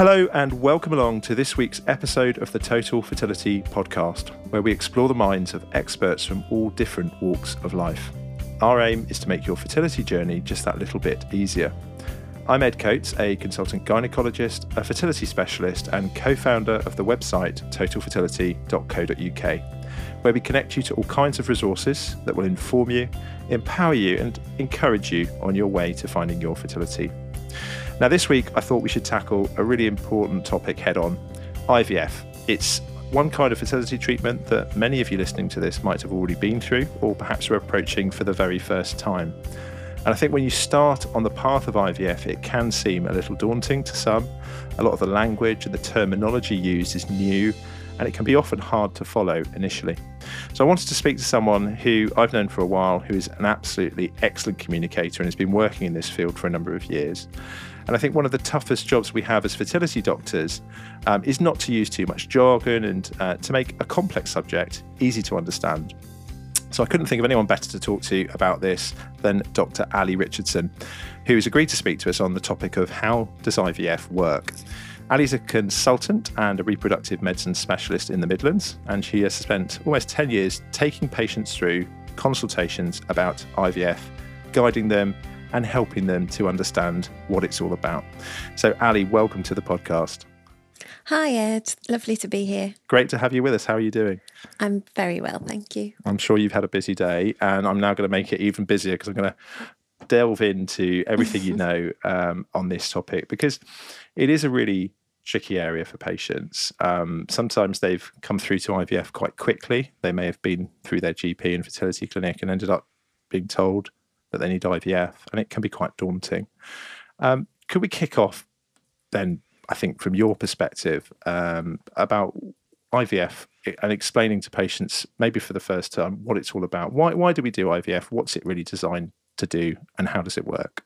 Hello, and welcome along to this week's episode of the Total Fertility Podcast, where we explore the minds of experts from all different walks of life. Our aim is to make your fertility journey just that little bit easier. I'm Ed Coates, a consultant gynecologist, a fertility specialist, and co founder of the website totalfertility.co.uk, where we connect you to all kinds of resources that will inform you, empower you, and encourage you on your way to finding your fertility. Now, this week, I thought we should tackle a really important topic head on IVF. It's one kind of fertility treatment that many of you listening to this might have already been through, or perhaps are approaching for the very first time. And I think when you start on the path of IVF, it can seem a little daunting to some. A lot of the language and the terminology used is new, and it can be often hard to follow initially. So I wanted to speak to someone who I've known for a while, who is an absolutely excellent communicator and has been working in this field for a number of years. And I think one of the toughest jobs we have as fertility doctors um, is not to use too much jargon and uh, to make a complex subject easy to understand. So I couldn't think of anyone better to talk to about this than Dr. Ali Richardson, who has agreed to speak to us on the topic of how does IVF work. Ali's a consultant and a reproductive medicine specialist in the Midlands, and she has spent almost 10 years taking patients through consultations about IVF, guiding them and helping them to understand what it's all about. So, Ali, welcome to the podcast. Hi, Ed. Lovely to be here. Great to have you with us. How are you doing? I'm very well, thank you. I'm sure you've had a busy day, and I'm now going to make it even busier because I'm going to delve into everything you know um, on this topic because it is a really tricky area for patients. Um, sometimes they've come through to IVF quite quickly. They may have been through their GP and fertility clinic and ended up being told that they need IVF, and it can be quite daunting. Um, could we kick off then I think, from your perspective um, about IVF and explaining to patients, maybe for the first time, what it's all about. Why, why do we do IVF? What's it really designed to do? And how does it work?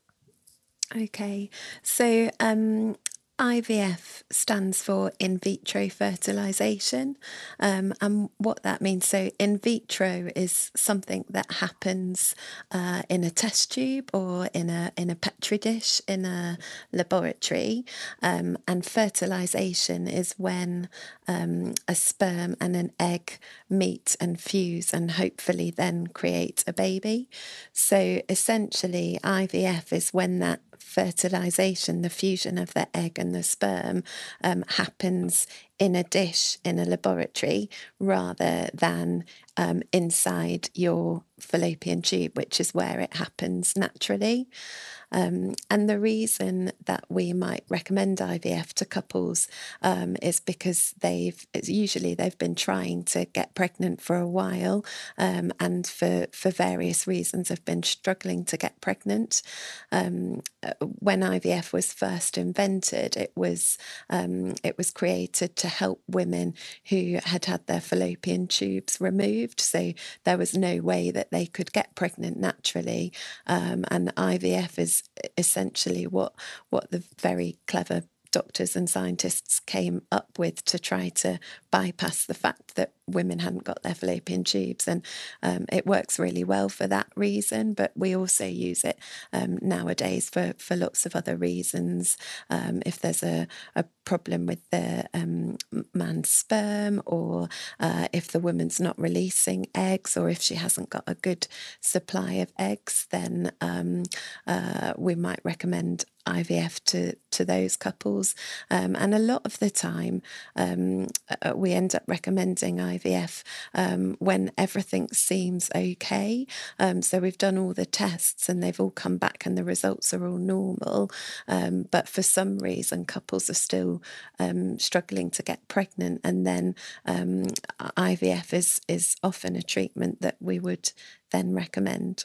Okay. So, um, IVF stands for in vitro fertilization. Um, and what that means so, in vitro is something that happens uh, in a test tube or in a, in a petri dish in a laboratory. Um, and fertilization is when um, a sperm and an egg meet and fuse and hopefully then create a baby. So, essentially, IVF is when that fertilization, the fusion of the egg and the sperm, um, happens in a dish in a laboratory rather than um, inside your fallopian tube, which is where it happens naturally. Um, and the reason that we might recommend IVF to couples um, is because they've usually they've been trying to get pregnant for a while, um, and for for various reasons have been struggling to get pregnant. Um, uh, when IVF was first invented, it was um, it was created to help women who had had their fallopian tubes removed, so there was no way that they could get pregnant naturally, um, and IVF is essentially what what the very clever doctors and scientists came up with to try to bypass the fact that women hadn't got their fallopian tubes. And um, it works really well for that reason, but we also use it um, nowadays for, for lots of other reasons. Um, if there's a, a problem with the um, man's sperm, or uh, if the woman's not releasing eggs, or if she hasn't got a good supply of eggs, then um, uh, we might recommend IVF to to those couples. Um, and a lot of the time, um, uh, we end up recommending IVF um, when everything seems okay. Um, so we've done all the tests and they've all come back and the results are all normal. Um, but for some reason, couples are still um, struggling to get pregnant, and then IVF is is often a treatment that we would then recommend.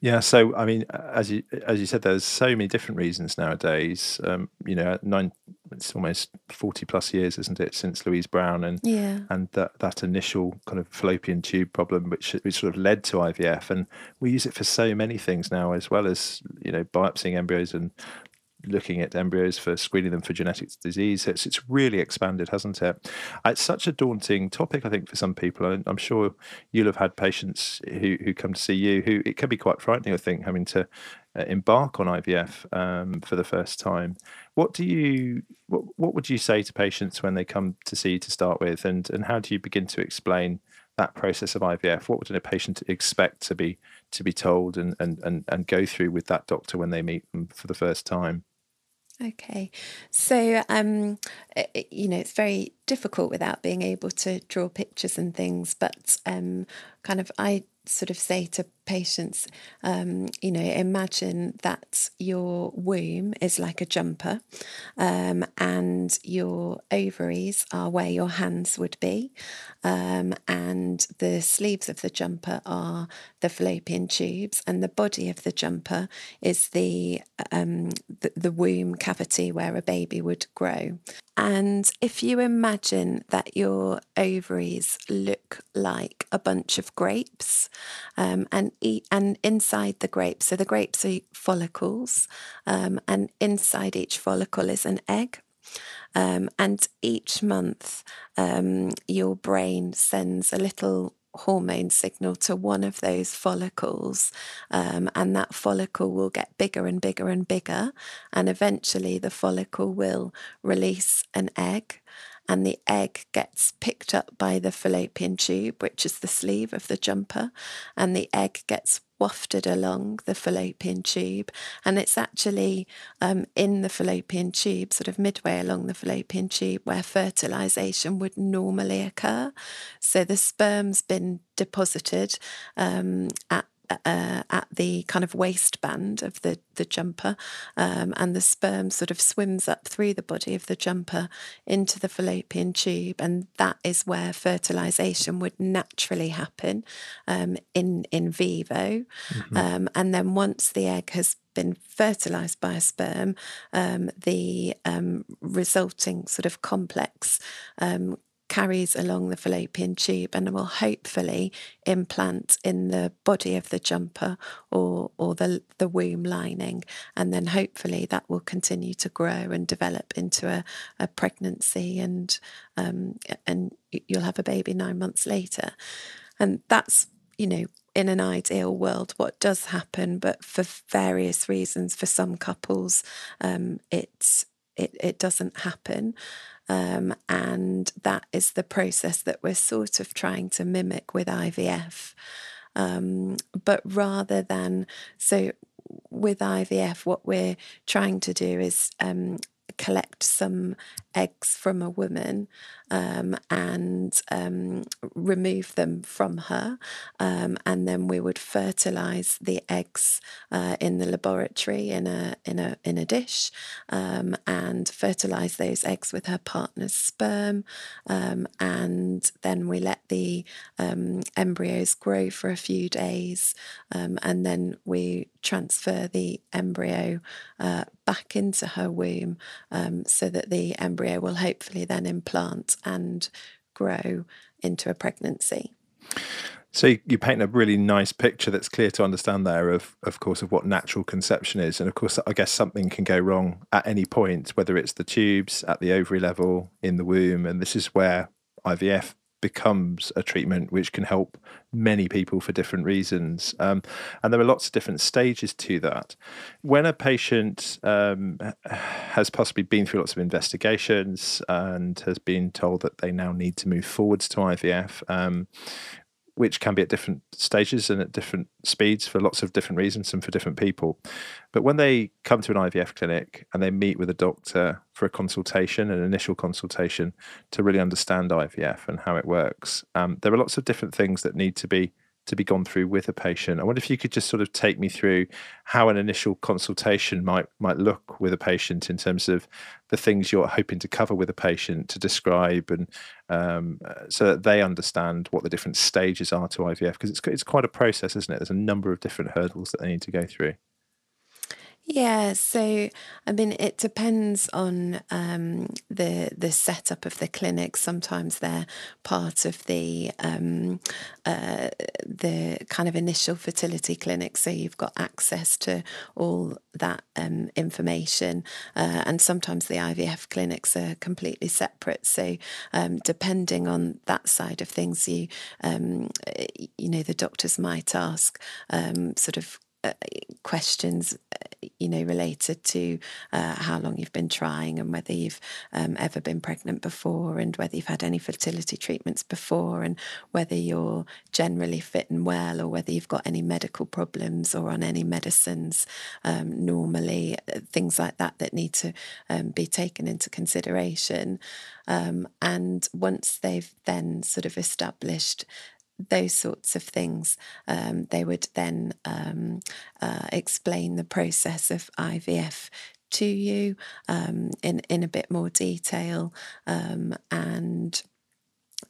Yeah, so I mean, as you as you said, there's so many different reasons nowadays. Um, you know, nine it's almost forty plus years, isn't it, since Louise Brown and yeah. and that that initial kind of fallopian tube problem, which which sort of led to IVF, and we use it for so many things now, as well as you know biopsying embryos and looking at embryos for screening them for genetic disease. It's, it's really expanded, hasn't it? It's such a daunting topic, I think, for some people. I'm sure you'll have had patients who, who come to see you who it can be quite frightening, I think, having to uh, embark on IVF um, for the first time, what do you what, what would you say to patients when they come to see you to start with, and and how do you begin to explain that process of IVF? What would a patient expect to be to be told and and and, and go through with that doctor when they meet them for the first time? Okay, so um, it, you know it's very difficult without being able to draw pictures and things, but um, kind of I sort of say to patients, um, you know, imagine that your womb is like a jumper um, and your ovaries are where your hands would be, um, and the sleeves of the jumper are the fallopian tubes, and the body of the jumper is the, um, the, the womb cavity where a baby would grow. And if you imagine that your ovaries look like a bunch of grapes, um, and eat, and inside the grapes, so the grapes are follicles, um, and inside each follicle is an egg. Um, and each month, um, your brain sends a little hormone signal to one of those follicles, um, and that follicle will get bigger and bigger and bigger, and eventually the follicle will release an egg. And the egg gets picked up by the fallopian tube, which is the sleeve of the jumper, and the egg gets wafted along the fallopian tube. And it's actually um, in the fallopian tube, sort of midway along the fallopian tube, where fertilization would normally occur. So the sperm's been deposited um, at uh, at the kind of waistband of the, the jumper, um, and the sperm sort of swims up through the body of the jumper into the fallopian tube, and that is where fertilization would naturally happen um, in in vivo. Mm-hmm. Um, and then once the egg has been fertilized by a sperm, um, the um, resulting sort of complex um, carries along the fallopian tube and will hopefully implant in the body of the jumper or or the the womb lining. And then hopefully that will continue to grow and develop into a, a pregnancy and um, and you'll have a baby nine months later. And that's you know in an ideal world what does happen but for various reasons for some couples um, it's it, it doesn't happen um, and that is the process that we're sort of trying to mimic with IVF. Um, but rather than, so with IVF, what we're trying to do is um, collect some eggs from a woman um, and um, remove them from her. Um, and then we would fertilize the eggs uh, in the laboratory in a, in a, in a dish um, and fertilize those eggs with her partner's sperm. Um, and then we let the um, embryos grow for a few days. and then we transfer the embryo uh, back into her womb so that the embryo will hopefully then implant and grow into a pregnancy. So you paint a really nice picture that's clear to understand there of of course of what natural conception is and of course I guess something can go wrong at any point whether it's the tubes at the ovary level in the womb and this is where IVF becomes a treatment which can help many people for different reasons. Um, and there are lots of different stages to that. When a patient um, has possibly been through lots of investigations and has been told that they now need to move forwards to IVF, um, which can be at different stages and at different speeds for lots of different reasons and for different people. But when they come to an IVF clinic and they meet with a doctor for a consultation, an initial consultation to really understand IVF and how it works, um, there are lots of different things that need to be to be gone through with a patient. I wonder if you could just sort of take me through how an initial consultation might might look with a patient in terms of the things you're hoping to cover with a patient to describe and um, uh, so that they understand what the different stages are to IVF because it's it's quite a process, isn't it? There's a number of different hurdles that they need to go through. Yeah, so I mean, it depends on um, the the setup of the clinic. Sometimes they're part of the um, uh, the kind of initial fertility clinic, so you've got access to all that um, information. Uh, and sometimes the IVF clinics are completely separate. So um, depending on that side of things, you um, you know the doctors might ask um, sort of uh, questions, uh, you know, related to uh, how long you've been trying and whether you've um, ever been pregnant before and whether you've had any fertility treatments before and whether you're generally fit and well or whether you've got any medical problems or on any medicines um, normally, uh, things like that that need to um, be taken into consideration. Um, and once they've then sort of established those sorts of things. Um, they would then um, uh, explain the process of IVF to you um, in in a bit more detail um, and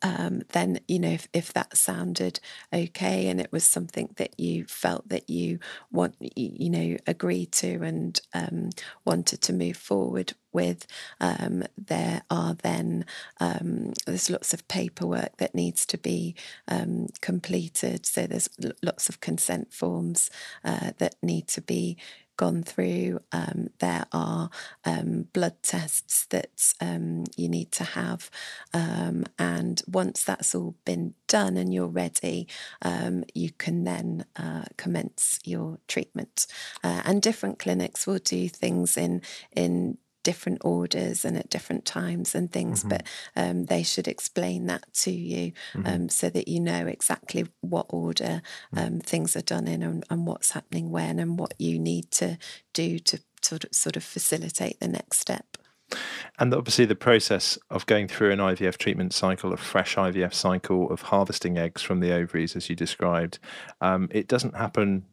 um, then you know if, if that sounded okay and it was something that you felt that you want you know agreed to and um, wanted to move forward with um, there are then um, there's lots of paperwork that needs to be um, completed. So there's lots of consent forms uh, that need to be gone through. Um, there are um, blood tests that um, you need to have. Um, and once that's all been done and you're ready, um, you can then uh, commence your treatment. Uh, and different clinics will do things in in different orders and at different times and things, mm-hmm. but um, they should explain that to you mm-hmm. um, so that you know exactly what order mm. um, things are done in and, and, what's happening when and what you need to do to sort of, sort of facilitate the next step. And obviously, the process of going through an IVF treatment cycle, a fresh IVF cycle of harvesting eggs from the ovaries, as you described, um, it doesn't happen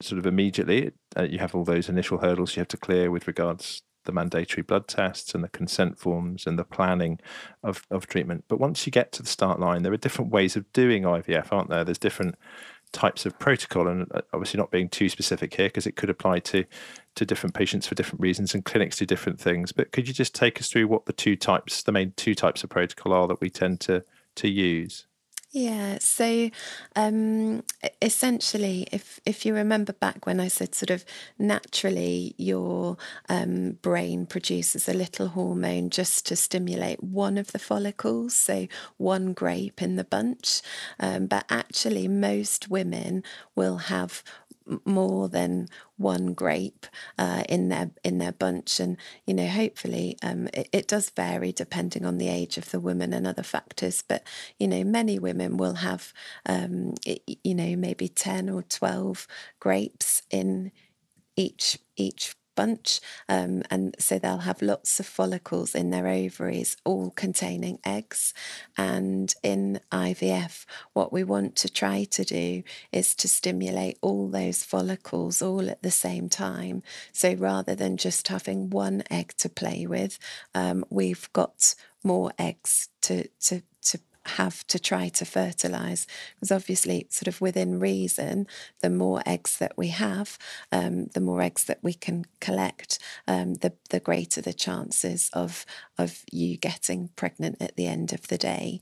sort of immediately. Uh, you have all those initial hurdles you have to clear with regards the mandatory blood tests and the consent forms and the planning of, of treatment. But once you get to the start line, there are different ways of doing IVF, aren't there? There's different types of protocol, and uh, obviously not being too specific here because it could apply to to different patients for different reasons, and clinics do different things. But could you just take us through what the two types, the main two types of protocol are that we tend to to use? Yeah, so um, essentially, if if you remember back when I said sort of naturally your um, brain produces a little hormone just to stimulate one of the follicles, so one grape in the bunch, um, but actually most women will have more than one grape uh, in their in their bunch, and you know, hopefully, um, it, it, does vary depending on the age of the woman and other factors. But you know, many women will have, um, you know, maybe ten or twelve grapes in each each bunch. Um, and so they'll have lots of follicles in their ovaries, all containing eggs. And in IVF, what we want to try to do is to stimulate all those follicles all at the same time. So rather than just having one egg to play with, um, we've got more eggs to, to, to have to try to fertilize because obviously sort of within reason the more eggs that we have um, the more eggs that we can collect um, the the greater the chances of of you getting pregnant at the end of the day.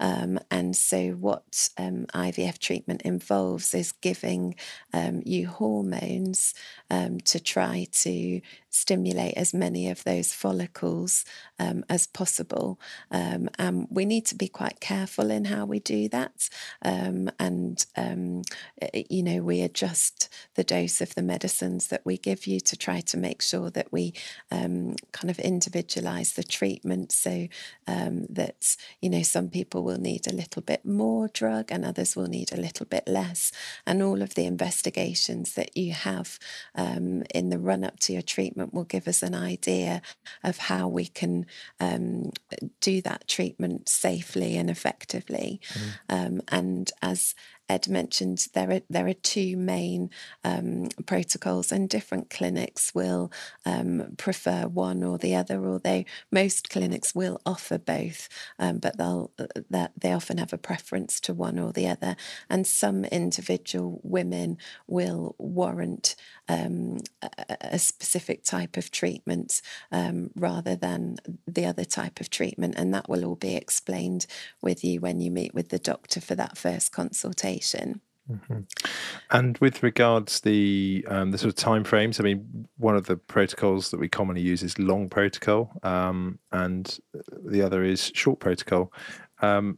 Um, and so what um, IVF treatment involves is giving um, you hormones um, to try to stimulate as many of those follicles as possible. And we need to be quite careful in how we do that. Um, and, um, you know, we adjust the dose of the medicines that we give you to try to make sure that we um, kind of individualize the treatment so um, that, you know, some people will need a little bit more drug and others will need a little bit less. And all of the investigations that you have um, in the run up to your treatment will give us an idea of how we can um, do that treatment safely and effectively. Mm. Um, and as Ed mentioned there are there are two main um, protocols, and different clinics will um, prefer one or the other. Although most clinics will offer both, um, but they'll that they often have a preference to one or the other. And some individual women will warrant um, a, a, specific type of treatment um, rather than the other type of treatment, and that will all be explained with you when you meet with the doctor for that first consultation information. Mm-hmm. And with regards the um, the sort of time frames, I mean, one of the protocols that we commonly use is long protocol, um, and the other is short protocol. Um,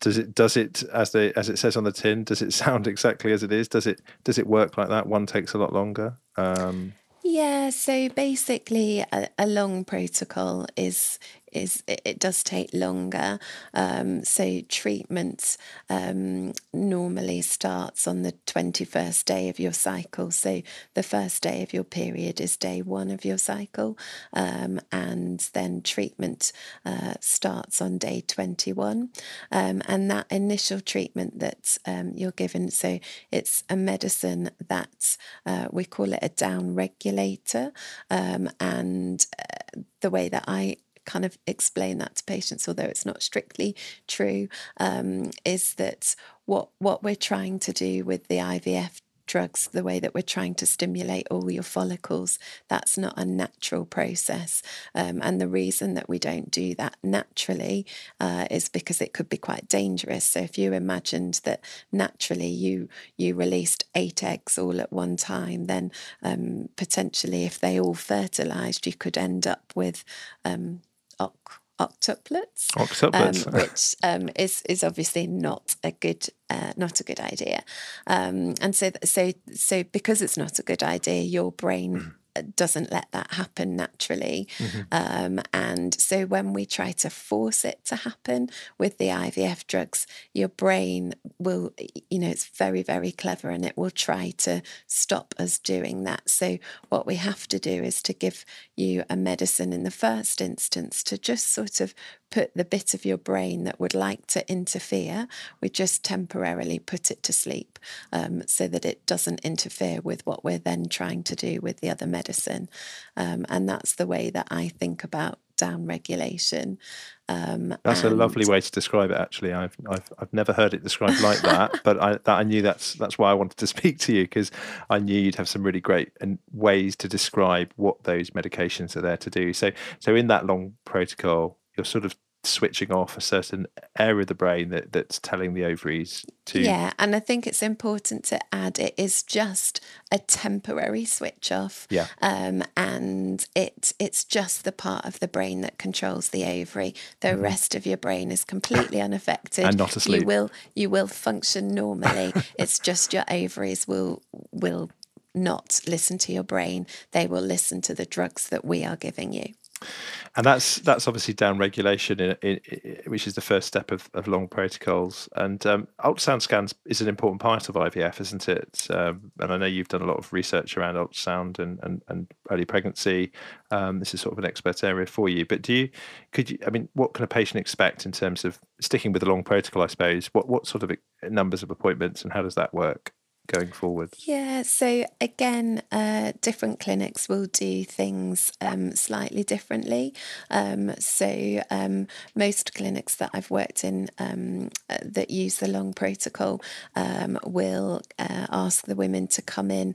does it does it as they as it says on the tin? Does it sound exactly as it is? Does it does it work like that? One takes a lot longer. Um, yeah, so basically, a, a long protocol is is it, it does take longer. Um, so treatment um, normally starts on the 21st day of your cycle. So the first day of your period is day one of your cycle, um, and then treatment uh, starts on day 21. Um, and that initial treatment that um, you're given, so it's a medicine that uh, we call it a down regulator, um, and uh, the way that I kind of explain that to patients, although it's not strictly true, um, is that what what we're trying to do with the IVF drugs the way that we're trying to stimulate all your follicles. That's not a natural process. Um, and the reason that we don't do that naturally uh, is because it could be quite dangerous. So if you imagined that naturally you you released eight eggs all at one time, then um, potentially if they all fertilized, you could end up with um, octuplets, octuplets. Um, which um, is is obviously not a good uh, not a good idea. Um, and so so so because it's not a good idea, your brain doesn't let that happen naturally. Mm-hmm. Um, and so when we try to force it to happen with the IVF drugs, your brain will, you know, it's very, very clever and it will try to stop us doing that. So what we have to do is to give you a medicine in the first instance to just sort of put the bit of your brain that would like to interfere, we just temporarily put it to sleep um, so that it doesn't interfere with what we're then trying to do with the other medicine. Um, and that's the way that I think about down regulation. Um, that's a lovely way to describe it. Actually, I've I've, I've never heard it described like that, but I that I knew that's that's why I wanted to speak to you because I knew you'd have some really great and ways to describe what those medications are there to do. So so in that long protocol, you're sort of switching off a certain area of the brain that, that's telling the ovaries to yeah and i think it's important to add it is just a temporary switch off yeah. um, and it it's just the part of the brain that controls the ovary. The mm-hmm. rest of your brain is completely unaffected. And not asleep. you will you will function normally. It's just your ovaries will will not listen to your brain. They will listen to the drugs that we are giving you and that's that's obviously down regulation, in, in, in, which is the first step of, of long protocols. And um, ultrasound scans is an important part of IVF, isn't it? Um, and I know you've done a lot of research around ultrasound and, and, and early pregnancy. Um, this is sort of an expert area for you. But do you could you? I mean, what can a patient expect in terms of sticking with the long protocol? I suppose. What what sort of numbers of appointments and how does that work? Going forward? Yeah, so again, uh, different clinics will do things um, slightly differently. Um, so um, most clinics that I've worked in um, uh, that use the long protocol um, will uh, ask the women to come in.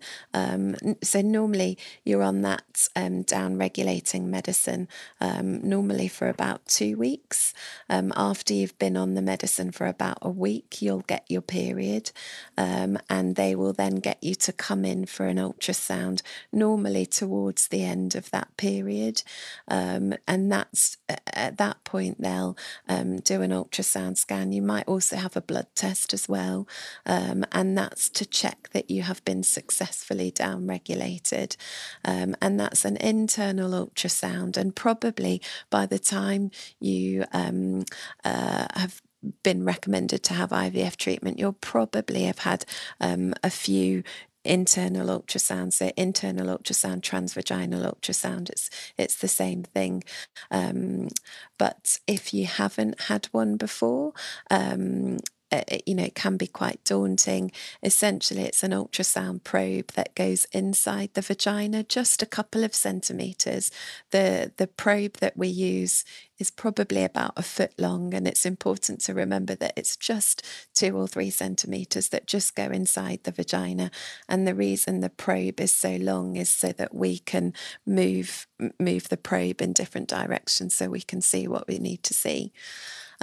So normally you're on that down regulating medicine normally for about two weeks. after you've been on the medicine for about a week, you'll get your period, and they will then get you to come in for an ultrasound, normally towards the end of that period. Um, and that's at that point, they'll um, do an ultrasound scan. You might also have a blood test as well. Um, and that's to check that you have been successfully down regulated. Um, and that's an internal ultrasound. And probably by the time you um, uh, have been recommended to have IVF treatment, you'll probably have had um, a few internal ultrasound so internal ultrasound transvaginal ultrasound. It's it's the same thing. Um, but if you haven't had one before um, Uh, you know, it can be quite daunting. Essentially, it's an ultrasound probe that goes inside the vagina, just a couple of centimeters. The the probe that we use is probably about a foot long, and it's important to remember that it's just two or three centimeters that just go inside the vagina. And the reason the probe is so long is so that we can move move the probe in different directions, so we can see what we need to see.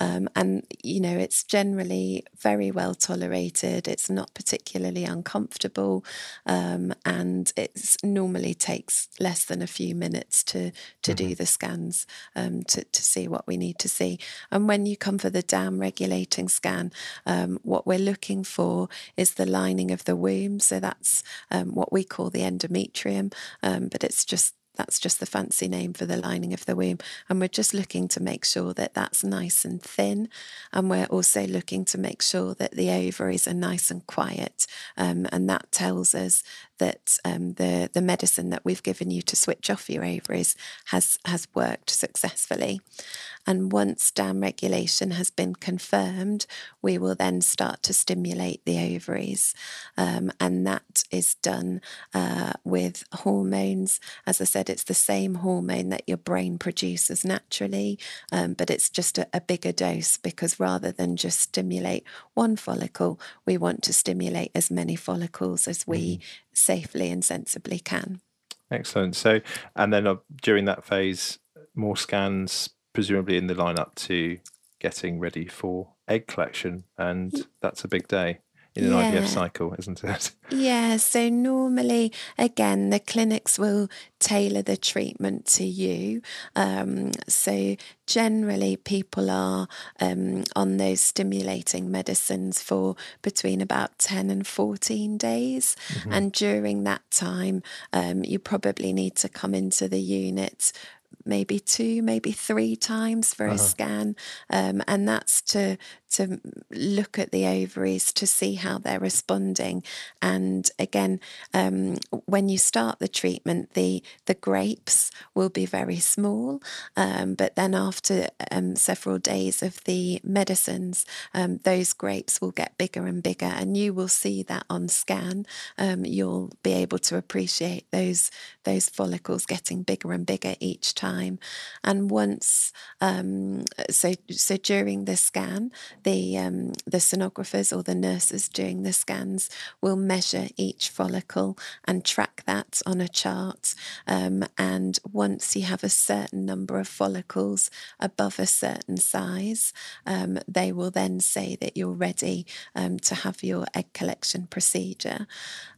Um, and, you know, it's generally very well tolerated. It's not particularly uncomfortable. Um, and it normally takes less than a few minutes to, to mm-hmm. do the scans um, to, to see what we need to see. And when you come for the down regulating scan, um, what we're looking for is the lining of the womb. So that's um, what we call the endometrium, um, but it's just that's just the fancy name for the lining of the womb. And we're just looking to make sure that that's nice and thin. And we're also looking to make sure that the ovaries are nice and quiet. Um, and that tells us that um, the, the medicine that we've given you to switch off your ovaries has, has worked successfully. And once down regulation has been confirmed, we will then start to stimulate the ovaries. Um, and that is done uh, with hormones. As I said, it's the same hormone that your brain produces naturally, um, but it's just a, a bigger dose because rather than just stimulate one follicle, we want to stimulate as many follicles as we mm-hmm. Safely and sensibly can. Excellent. So, and then uh, during that phase, more scans presumably in the lineup to getting ready for egg collection, and that's a big day in an yeah. IVF cycle, isn't it? Yeah, so normally, again, the clinics will tailor the treatment to you. Um, so generally, people are um, on those stimulating medicines for between about 10 and 14 days. Mm-hmm. And during that time, um, you probably need to come into the unit maybe two, maybe three times for uh-huh. a scan, um, and that's to to look at the ovaries to see how they're responding. And again, um, when you start the treatment, the the grapes will be very small, um, but then after um, several days of the medicines, um, those grapes will get bigger and bigger, and you will see that on scan. Um, you'll be able to appreciate those those follicles getting bigger and bigger each time. And once, um, so so during the scan, the um, the sonographers or the nurses doing the scans will measure each follicle and track that on a chart. Um, and once you have a certain number of follicles above a certain size, um, they will then say that you're ready um, to have your egg collection procedure.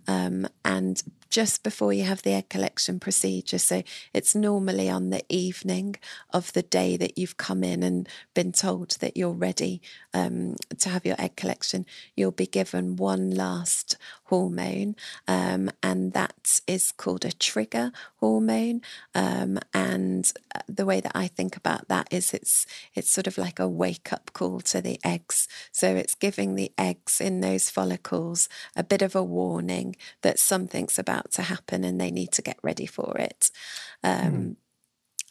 Um, and just before you have the egg collection procedure. So it's normally on the evening of the day that you've come in and been told that you're ready um, to have your egg collection. You'll be given one last hormone, um, and that is called a trigger hormone. Um, and uh, the way that I think about that is it's it's sort of like a wake up call to the eggs. So it's giving the eggs in those follicles a bit of a warning that something's about about to happen and they need to get ready for it. Um, mm.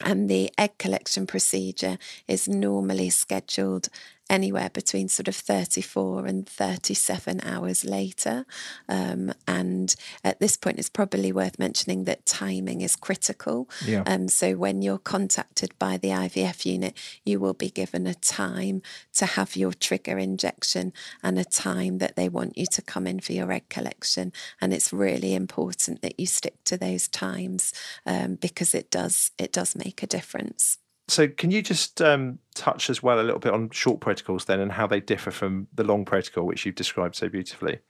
And the egg collection procedure is normally scheduled anywhere between sort of 34 and 37 hours later. Um, and at this point, it's probably worth mentioning that timing is critical. Yeah. Um, so when you're contacted by the IVF unit, you will be given a time to have your trigger injection and a time that they want you to come in for your egg collection. And it's really important that you stick to those times um, because it does it does make a difference. So, can you just um, touch as well a little bit on short protocols then and how they differ from the long protocol, which you've described so beautifully?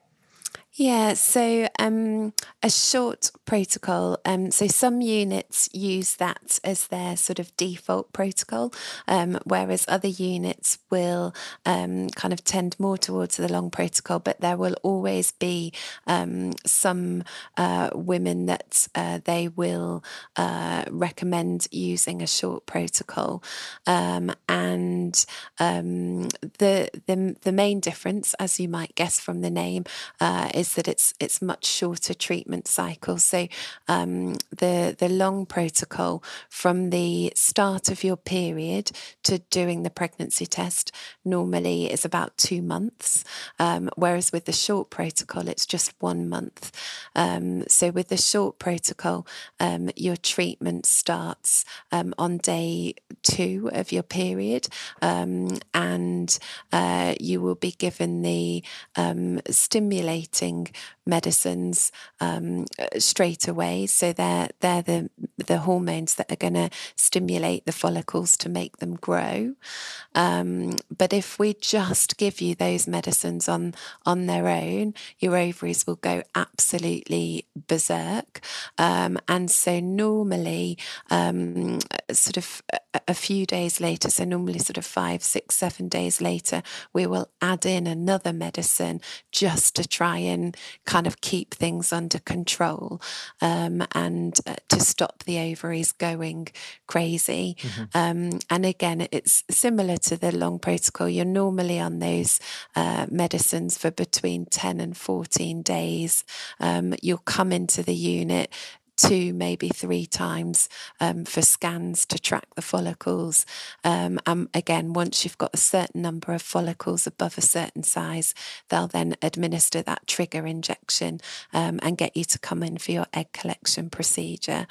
Yeah, so um, a short protocol. Um, so some units use that as their sort of default protocol, um, whereas other units will um, kind of tend more towards the long protocol. But there will always be um, some uh, women that uh, they will uh, recommend using a short protocol, um, and the the the main difference, as you might guess from the name, uh, is that it's it's much shorter treatment cycle. So um, the the long protocol from the start of your period to doing the pregnancy test normally is about two months, um, whereas with the short protocol it's just one month. Um, so with the short protocol, um, your treatment starts um, on day two of your period, um, and uh, you will be given the stimulating stimulating medicines um, straight away. So they're they're the the hormones that are going to stimulate the follicles to make them grow. Um, but if we just give you those medicines on on their own, your ovaries will go absolutely berserk. Um, and so normally, um, sort of a few days later, so normally sort of five, six, seven days later, we will add in another medicine just to try and kind of keep things under control um, and uh, to stop the ovaries going crazy. Mm-hmm. Um, and again, it's similar to the long protocol. You're normally on those uh, medicines for between 10 and 14 days. Um, you'll come into the unit two, maybe three times um, for scans to track the follicles. Um, and again, once you've got a certain number of follicles above a certain size, they'll then administer that trigger injection um, and get you to come in for your egg collection procedure.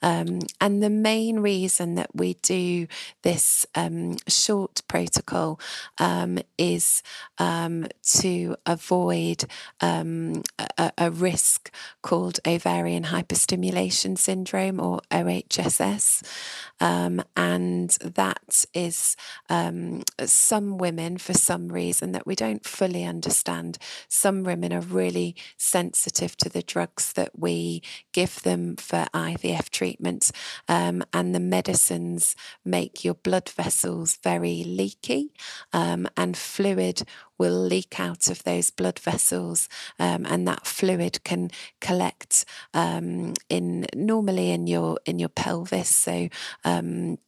Um, and the main reason that we do this um, short protocol um, is to avoid a, a risk called ovarian hyperstimulation syndrome or OHSS. Um, and that is um, some women, for some reason that we don't fully understand, some women are really sensitive to the drugs that we give them for IVF treatments. Um, and the medicines make your blood vessels very leaky um, and fluid will leak out of those blood vessels, um, and that fluid can collect um, in normally in your in your pelvis. So um,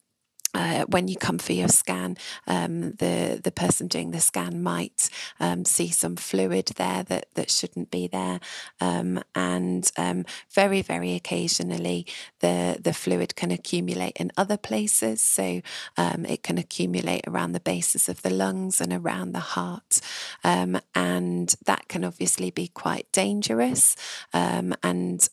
uh, when you come for your scan, um, the the person doing the scan might um, see some fluid there that that shouldn't be there, um, and um, very very occasionally the the fluid can accumulate in other places. So um, it can accumulate around the bases of the lungs and around the heart, um, and that can obviously be quite dangerous. and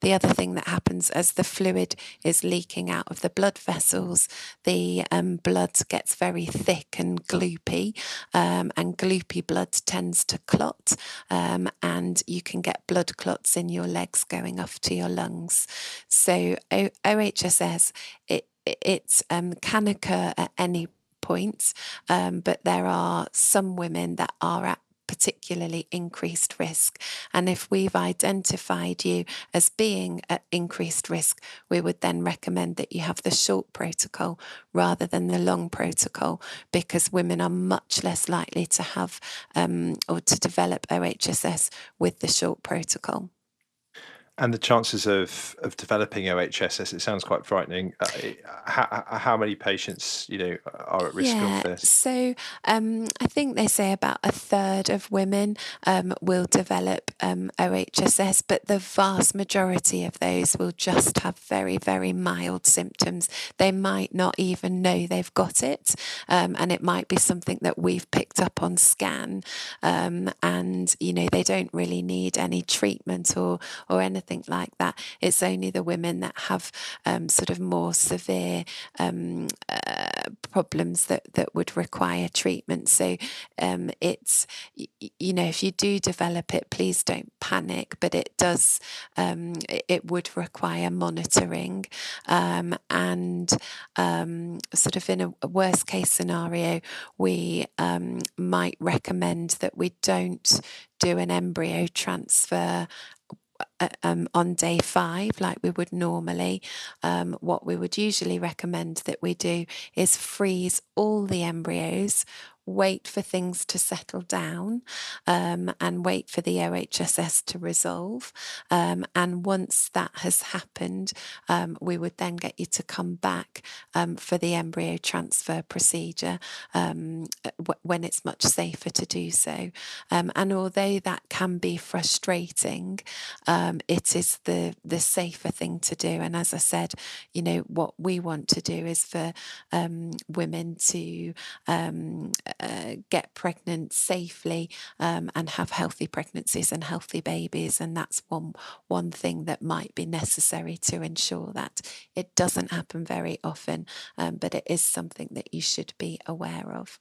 the other thing that happens as the fluid is leaking out of the blood vessels the um, blood gets very thick and gloopy, um, and gloopy blood tends to clot, um, and you can get blood clots in your legs going off to your lungs. So o- OHSS it it um, can occur at any point, um, but there are some women that are at particularly increased risk. And if we've identified you as being at increased risk, we would then recommend that you have the short protocol rather than the long protocol because women are much less likely to have um, or to develop OHSS with the short protocol. And the chances of of developing OHSS, it sounds quite frightening. Uh, how, how, many patients, you know, are at risk yeah, of this? So um, I think they say about a third of women um, will develop um, OHSS, but the vast majority of those will just have very, very mild symptoms. They might not even know they've got it, um, and it might be something that we've picked up on scan, um, and you know they don't really need any treatment or or anything anything like that. It's only the women that have um, sort of more severe um, uh, problems that, that would require treatment. So um, it's, you know, if you do develop it, please don't panic, but it does, um, it would require monitoring. Um, and um, sort of in a, a worst case scenario, we might recommend that we don't do an embryo transfer um, on day five, like we would normally, um, what we would usually recommend that we do is freeze all the embryos wait for things to settle down um, and wait for the OHSS to resolve. Um, and once that has happened, um, we would then get you to come back um, for the embryo transfer procedure um, w- when it's much safer to do so. Um, and although that can be frustrating, it is the, the safer thing to do. And as I said, you know, what we want to do is for women to uh, get pregnant safely um, and have healthy pregnancies and healthy babies. And that's one one thing that might be necessary to ensure that it doesn't happen very often, um, but it is something that you should be aware of.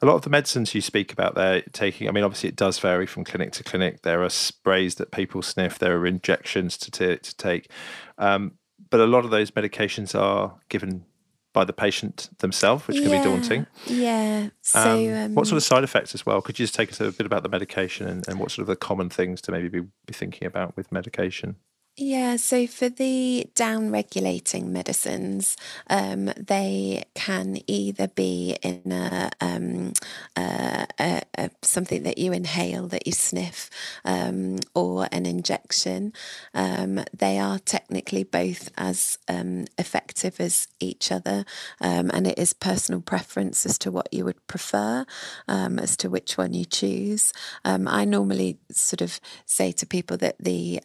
A lot of the medicines you speak about there taking, I mean, obviously it does vary from clinic to clinic. There are sprays that people sniff, there are injections to, t- to take. Um, but a lot of those medications are given by the patient themselves, which can yeah, be daunting. Yeah. So, um, um, what sort of side effects as well? Could you just take us a bit about the medication and, and what sort of the common things to maybe be, be thinking about with medication? Yeah, so for the down regulating medicines, um, they can either be in a, um, uh, a, a, something that you inhale, that you sniff, um, or an injection. Um, they are technically both as um, effective as each other, um, and it is personal preference as to what you would prefer, as to which one you choose. I normally sort of say to people that the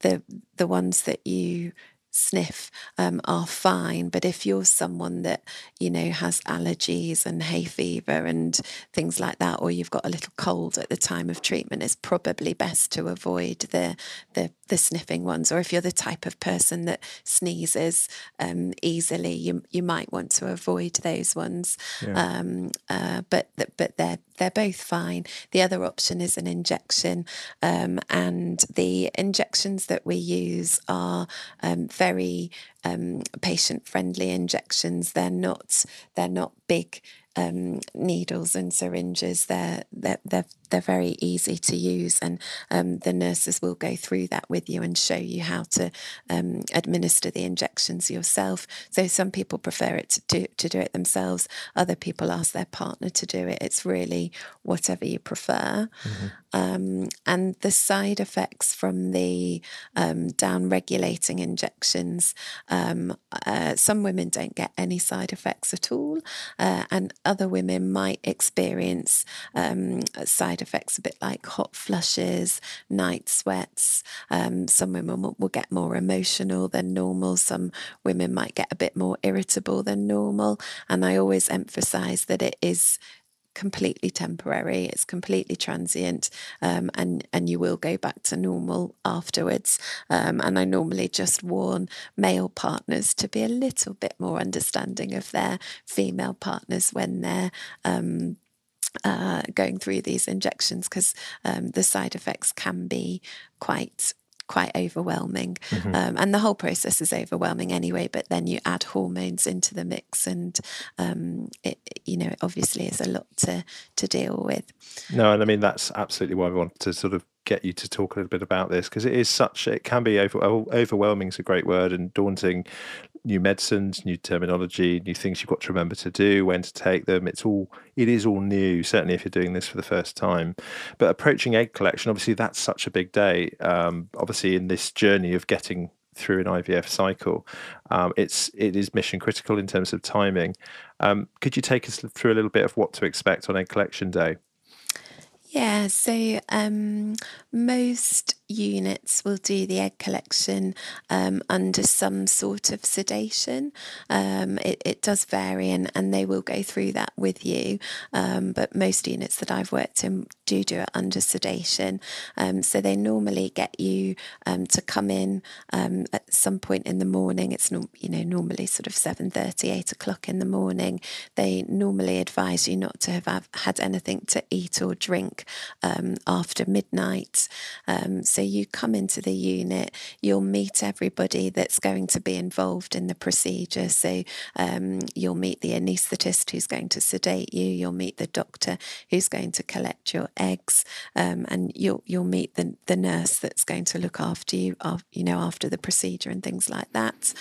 the the the ones that you sniff um, are fine. But if you're someone that, you know, has allergies and hay fever and things like that, or you've got a little cold at the time of treatment, it's probably best to avoid the, the, the sniffing ones. Or if you're the type of person that sneezes um, easily, you, you might want to avoid those ones. Yeah. Um, uh, but, but they're, they're both fine. The other option is an injection. Um, and the injections that we use are um, very um, patient friendly injections. They're not they're not big um, needles and syringes. They're, they're, they're, they're very easy to use, and um, the nurses will go through that with you and show you how to um, administer the injections yourself. So some people prefer it to do, to do it themselves. Other people ask their partner to do it. It's really whatever you prefer. Mm-hmm. Um, and the side effects from the um, down regulating injections, um, uh, some women don't get any side effects at all, uh, and other women might experience um, side effects a bit like hot flushes, night sweats. Um, some women will, will, get more emotional than normal. Some women might get a bit more irritable than normal. And I always emphasize that it is completely temporary. It's completely transient, um, and and you will go back to normal afterwards. Um, and I normally just warn male partners to be a little bit more understanding of their female partners when they're. Um, uh, going through these injections because um, the side effects can be quite quite overwhelming. Mm-hmm. Um, and the whole process is overwhelming anyway, but then you add hormones into the mix and um, it, you know, it obviously is a lot to, to deal with. No, and I mean, that's absolutely why we want to sort of get you to talk a little bit about this because it is such it can be over, overwhelming is a great word and daunting new medicines new terminology new things you've got to remember to do when to take them it's all it is all new certainly if you're doing this for the first time but approaching egg collection obviously that's such a big day um, obviously in this journey of getting through an IVF cycle. Um, it's it is mission critical in terms of timing. Um, could you take us through a little bit of what to expect on egg collection day? Yeah, so um, most units will do the egg collection um, under some sort of sedation. Um, it, it, does vary and, and they will go through that with you, um, but most units that I've worked in do do it under sedation. Um, so they normally get you um, to come in um, at some point in the morning. It's no, you know normally sort of 7.30, 8 o'clock in the morning. They normally advise you not to have had anything to eat or drink after midnight. So so you come into the unit, you'll meet everybody that's going to be involved in the procedure. So um, you'll meet the anaesthetist who's going to sedate you, you'll meet the doctor who's going to collect your eggs, um, and you'll you'll meet the, the nurse that's going to look after you, you know, after the procedure and things like that.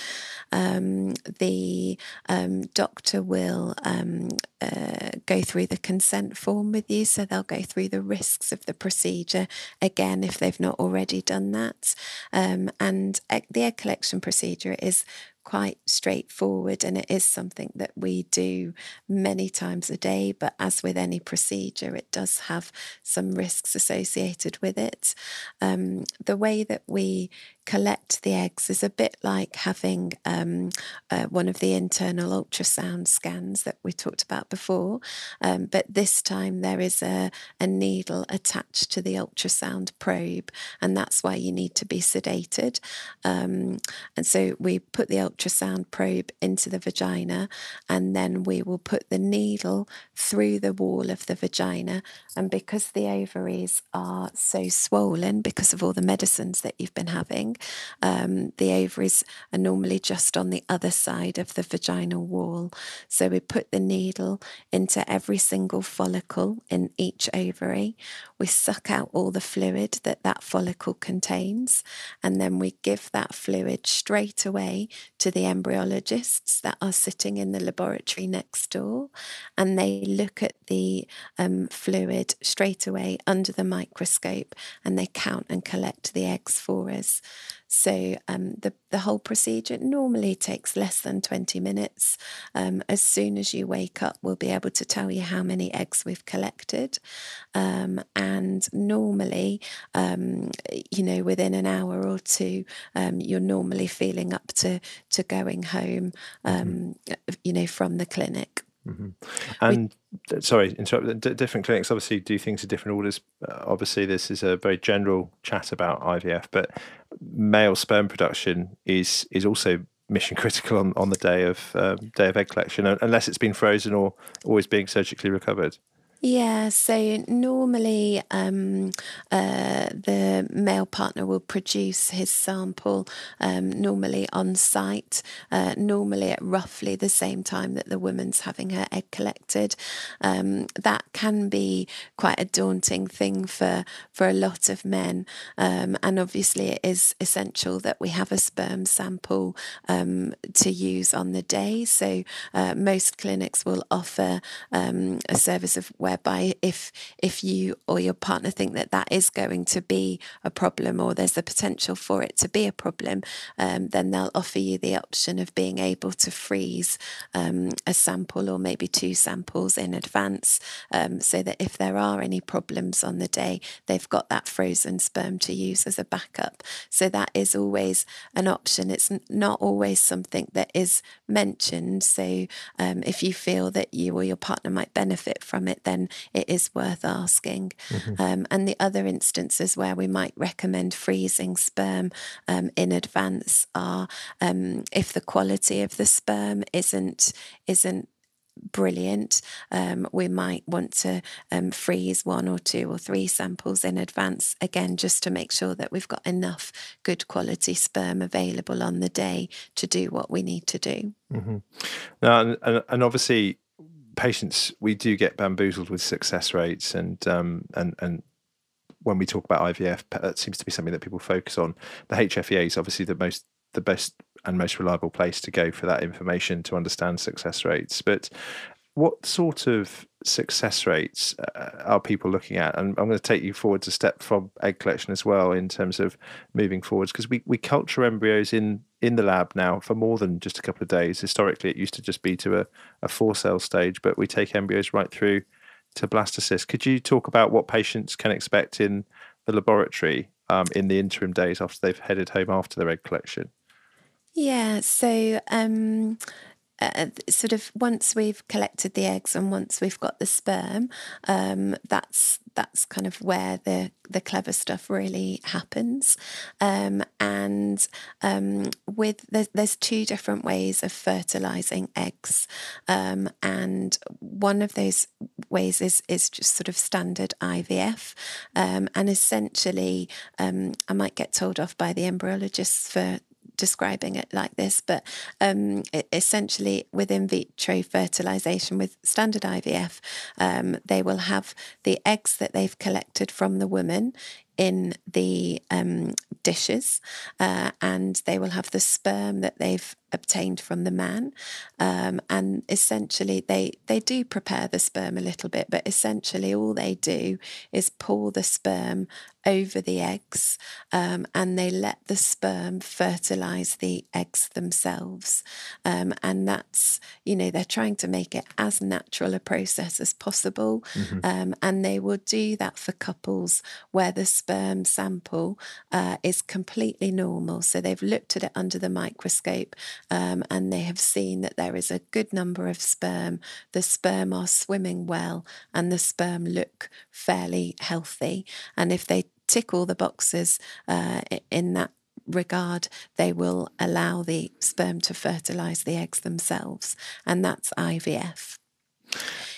Um, the um, doctor will um, uh, go through the consent form with you, so they'll go through the risks of the procedure again if they've not already done that. Um, and the egg collection procedure is quite straightforward and it is something that we do many times a day. But as with any procedure, it does have some risks associated with it. Um, the way that we collect the eggs is a bit like having um, uh, one of the internal ultrasound scans that we talked about before. Um, but this time there is a, a needle attached to the ultrasound probe, and that's why you need to be sedated. Um, and so we put the ultrasound probe into the vagina, and then we will put the needle through the wall of the vagina. And because the ovaries are so swollen because of all the medicines that you've been having, um, the ovaries are normally just on the other side of the vaginal wall. So we put the needle into every single follicle in each ovary. We suck out all the fluid that that follicle contains, and then we give that fluid straight away to the embryologists that are sitting in the laboratory next door, and they look at the um, fluid straight away under the microscope and they count and collect the eggs for us. So um, the the whole procedure normally takes less than twenty minutes. Um, as soon as you wake up, we'll be able to tell you how many eggs we've collected, um, and normally, um, you know, within an hour or two, um, you're normally feeling up to to going home, mm-hmm. you know, from the clinic. Mm-hmm. And we, sorry, interrupt. D- different clinics obviously do things in different orders. Uh, obviously, this is a very general chat about IVF, but male sperm production is is also mission critical on, on the day of um, day of egg collection, unless it's been frozen or always being surgically recovered. Yeah, so normally um, uh, the male partner will produce his sample um, normally on site, uh, normally at roughly the same time that the woman's having her egg collected. Um, that can be quite a daunting thing for, for a lot of men, um, and obviously it is essential that we have a sperm sample um, to use on the day. So uh, most clinics will offer um, a service of whereby if if you or your partner think that that is going to be a problem or there's the potential for it to be a problem, um, then they'll offer you the option of being able to freeze um, a sample or maybe two samples in advance, um, so that if there are any problems on the day, they've got that frozen sperm to use as a backup. So that is always an option. It's not always something that is mentioned. So um, if you feel that you or your partner might benefit from it, then it is worth asking. Mm-hmm. Um, and the other instances where we might recommend freezing sperm um, in advance are um, if the quality of the sperm isn't isn't brilliant. Um, we might want to um, freeze one or two or three samples in advance, again, just to make sure that we've got enough good quality sperm available on the day to do what we need to do. Mm-hmm. Now, and, and obviously, patients we do get bamboozled with success rates and um, and and when we talk about IVF, that seems to be something that people focus on. The HFEA is obviously the most the best and most reliable place to go for that information to understand success rates. But what sort of success rates uh, are people looking at? And I'm going to take you forwards a step from egg collection as well in terms of moving forwards because we, we culture embryos in in the lab now for more than just a couple of days. Historically, it used to just be to a, a four cell stage, but we take embryos right through to blastocyst. Could you talk about what patients can expect in the laboratory um, in the interim days after they've headed home after their egg collection? Yeah, so um, uh, sort of once we've collected the eggs and once we've got the sperm, um, that's that's kind of where the the clever stuff really happens. Um, and um, with there's, there's two different ways of fertilizing eggs, um, and one of those ways is is just sort of standard IVF, um, and essentially um, I might get told off by the embryologists for describing it like this, but um, essentially with in vitro fertilization with standard IVF, um, they will have the eggs that they've collected from the woman in the um, dishes, uh, and they will have the sperm that they've obtained from the man. Um, and essentially, they, they do prepare the sperm a little bit, but essentially, all they do is pour the sperm over the eggs um, and they let the sperm fertilize the eggs themselves. Um, and that's, you know, they're trying to make it as natural a process as possible. Mm-hmm. Um, and they will do that for couples where the sperm sperm sample uh, is completely normal. So they've looked at it under the microscope um, and they have seen that there is a good number of sperm. The sperm are swimming well and the sperm look fairly healthy. And if they tick all the boxes uh, in that regard, they will allow the sperm to fertilize the eggs themselves, and that's IVF.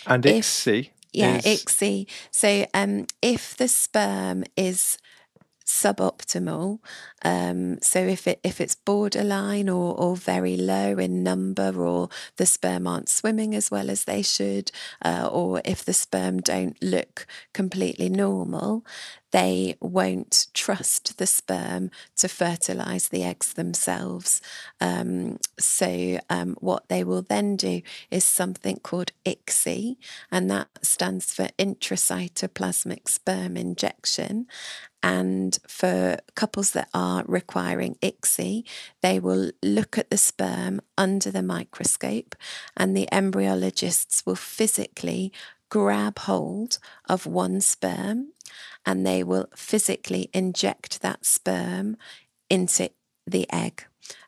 And ICSI. Yeah, is... ICSI. So um, if the sperm is suboptimal. Um, so if it if it's borderline or or very low in number, or the sperm aren't swimming as well as they should, uh, or if the sperm don't look completely normal, they won't trust the sperm to fertilize the eggs themselves. Um, so, um, what they will then do is something called ICSI, and that stands for intracytoplasmic sperm injection. And for couples that are requiring ICSI, they will look at the sperm under the microscope, and the embryologists will physically grab hold of one sperm and they will physically inject that sperm into the egg.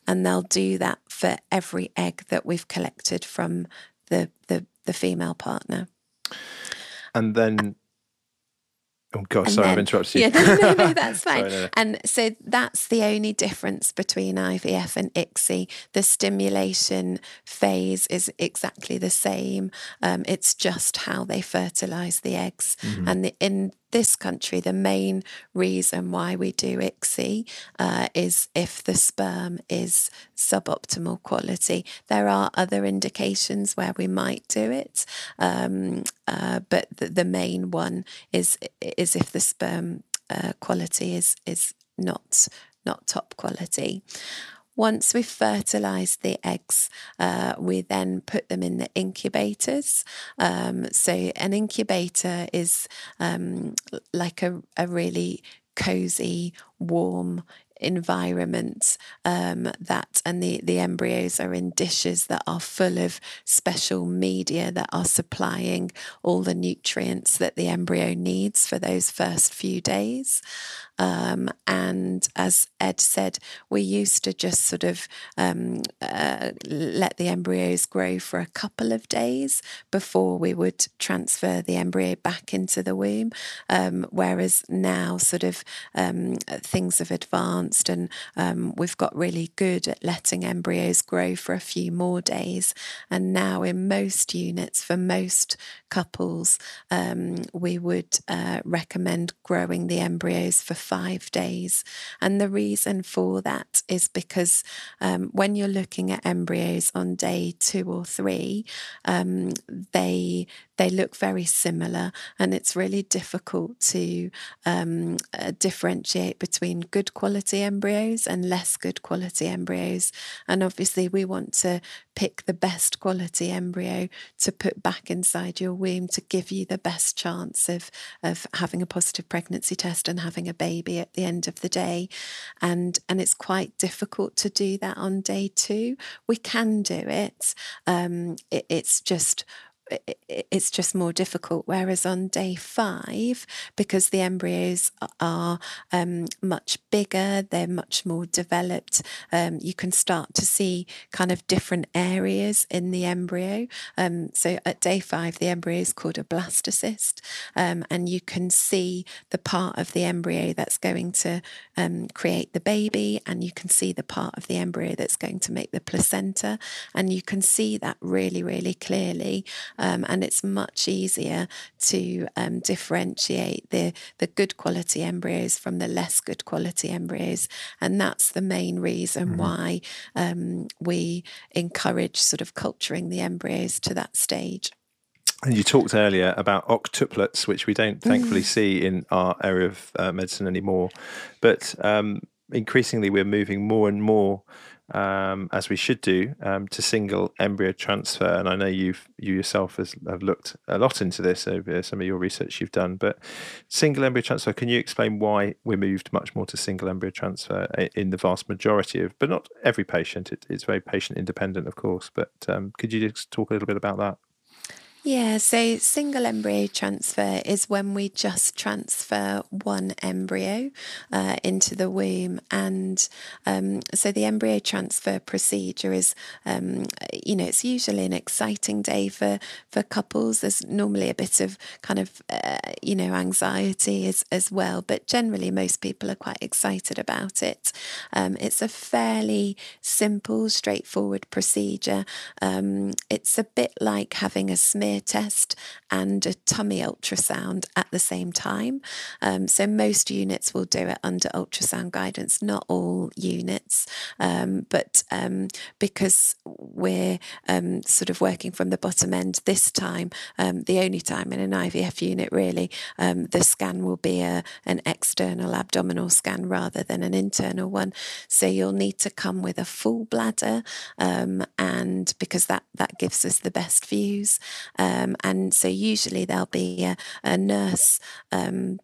And they'll do that for every egg that we've collected from the, the, the female partner. And then Oh God, sorry, then, I've interrupted you. Yeah, no, no, no that's fine. sorry, no, no. And so that's the only difference between IVF and ICSI. The stimulation phase is exactly the same. Um, it's just how they fertilize the eggs. Mm-hmm. And the, in this country, the main reason why we do ICSI uh, is if the sperm is suboptimal quality. There are other indications where we might do it, um, uh, but the, the, main one is is if the sperm uh, quality is is not not top quality. Once we've fertilized the eggs, uh, we then put them in the incubators. Um, so, an incubator is um, like a, a really cozy, warm environment um, that and the, the embryos are in dishes that are full of special media that are supplying all the nutrients that the embryo needs for those first few days um, and as Ed said, we used to just sort of um, uh, let the embryos grow for a couple of days before we would transfer the embryo back into the womb. Um, whereas now, sort of um, things have advanced and um, we've got really good at letting embryos grow for a few more days. And now, in most units, for most couples, um, we would uh, recommend growing the embryos for five days. And the reason for that is because um, when you're looking at embryos on day two or three, um, they they look very similar, and it's really difficult to um, uh, differentiate between good quality embryos and less good quality embryos. And obviously, we want to pick the best quality embryo to put back inside your womb to give you the best chance of of having a positive pregnancy test and having a baby at the end of the day. And and it's quite difficult to do that on day two. We can do it. Um, it it's just it's just more difficult. Whereas on day five, because the embryos are um, much bigger, they're much more developed, um, you can start to see kind of different areas in the embryo. Um, so at day five, the embryo is called a blastocyst, um, and you can see the part of the embryo that's going to um, create the baby, and you can see the part of the embryo that's going to make the placenta, and you can see that really, really clearly um, and it's much easier to um, differentiate the the good quality embryos from the less good quality embryos, and that's the main reason mm-hmm. why um, we encourage sort of culturing the embryos to that stage. And you talked earlier about octuplets, which we don't thankfully mm. see in our area of uh, medicine anymore. But um, increasingly, we're moving more and more um, as we should do, um, to single embryo transfer. And I know you've you yourself has, have looked a lot into this over some of your research you've done. But single embryo transfer, can you explain why we moved much more to single embryo transfer in the vast majority of, but not every patient? It, it's very patient independent, of course. But um, could you just talk a little bit about that? Yeah, so single embryo transfer is when we just transfer one embryo uh, into the womb. And um, so the embryo transfer procedure is, um, you know, it's usually an exciting day for, for couples. There's normally a bit of kind of, uh, you know, anxiety as, as well, but generally most people are quite excited about it. Um, it's a fairly simple, straightforward procedure. Um, it's a bit like having a smear test and a tummy ultrasound at the same time. Um, so most units will do it under ultrasound guidance, not all units, um, but um, because we're um, sort of working from the bottom end this time, um, the only time in an IVF unit really, um, the scan will be a, an external abdominal scan rather than an internal one. So you'll need to come with a full bladder, and because that that gives us the best views. Um, and so usually there'll be a, a nurse um,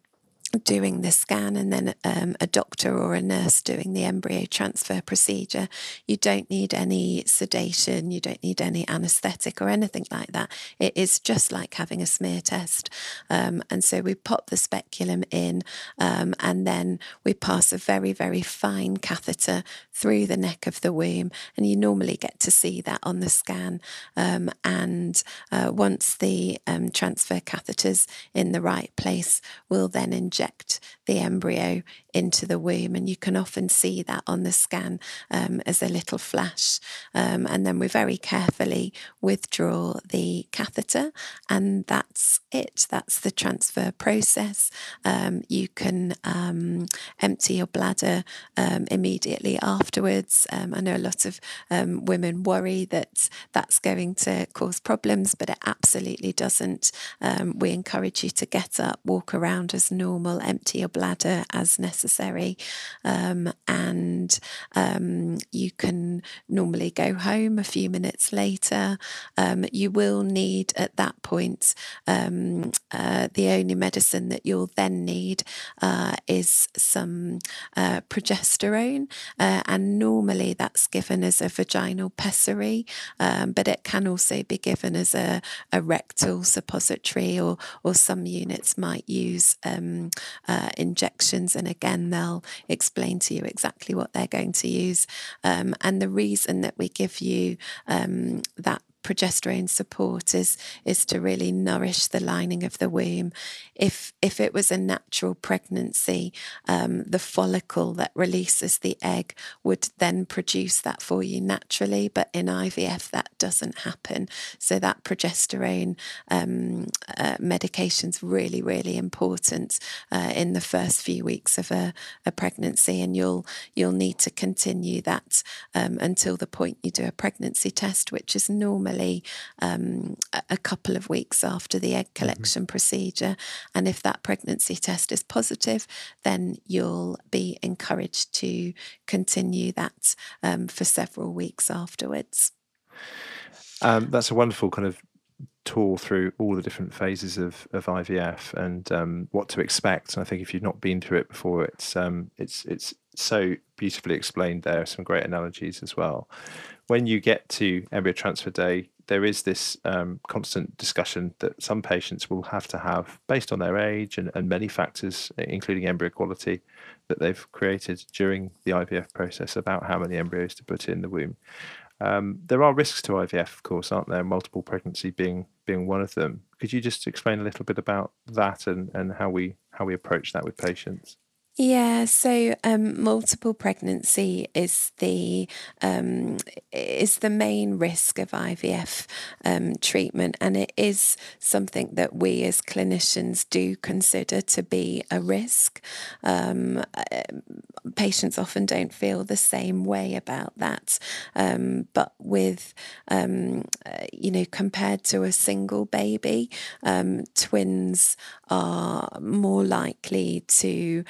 doing the scan and then um, a doctor or a nurse doing the embryo transfer procedure. You don't need any sedation, you don't need any anaesthetic or anything like that. It is just like having a smear test. Um, and so we pop the speculum in um, and then we pass a very, very fine catheter through the neck of the womb. And you normally get to see that on the scan. Um, and uh, once the um, transfer catheter's in the right place, we'll then inject inject the embryo into the womb. And you can often see that on the scan um, as a little flash. Um, and then we very carefully withdraw the catheter, and that's it. That's the transfer process. Um, you can um, empty your bladder um, immediately afterwards. Um, I know a lot of women worry that that's going to cause problems, but it absolutely doesn't. we encourage you to get up, walk around as normal, empty your bladder as necessary. Um, and um, you can normally go home a few minutes later. Um, you will need at that point, um, uh, the only medicine that you'll then need uh, is some uh, progesterone. Uh, and normally that's given as a vaginal pessary, um, but it can also be given as a, a rectal suppository, or, or some units might use um, uh, injections. And again, they'll explain to you exactly what they're going to use. Um, and the reason that we give you um, that progesterone support is is to really nourish the lining of the womb. If if it was a natural pregnancy, um, the follicle that releases the egg would then produce that for you naturally. But in IVF, that doesn't happen. So that progesterone um, uh, medication is really really important uh, in the first few weeks of a, a, pregnancy, and you'll you'll need to continue that um, until the point you do a pregnancy test, which is normally normally um, a couple of weeks after the egg mm-hmm. collection mm-hmm. procedure. And if that pregnancy test is positive, then you'll be encouraged to continue that um, for several weeks afterwards. Um, that's a wonderful kind of tour through all the different phases of, of IVF and um, what to expect. And I think if you've not been through it before, it's um, it's it's so beautifully explained there. Some great analogies as well when you get to embryo transfer day, there is this um, constant discussion that some patients will have to have based on their age and, and many factors, including embryo quality, that they've created during the IVF process about how many embryos to put in the womb. Um, there are risks to IVF, of course, aren't there? Multiple pregnancy being being one of them. Could you just explain a little bit about that and, and how we how we approach that with patients? Yeah, so um, multiple pregnancy is the um, is the main risk of IVF um, treatment, and it is something that we as clinicians do consider to be a risk. Um, uh, patients often don't feel the same way about that, um, but with um, uh, you know compared to a single baby, twins are more likely to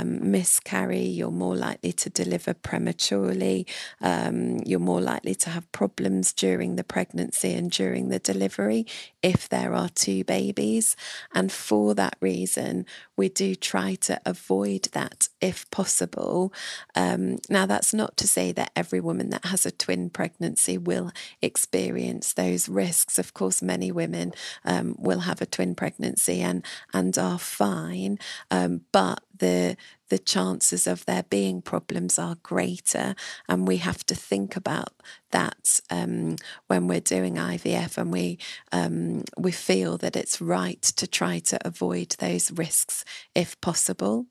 um, miscarry, you're more likely to deliver prematurely, um, you're more likely to have problems during the pregnancy and during the delivery if there are two babies. And for that reason, we do try to avoid that if possible. Um, now, that's not to say that every woman that has a twin pregnancy will experience those risks. Of course, many women um, will have a twin pregnancy and and are fine, um, but the the chances of there being problems are greater, and we have to think about that um, when we're doing IVF, and we um, we feel that it's right to try to avoid those risks if possible.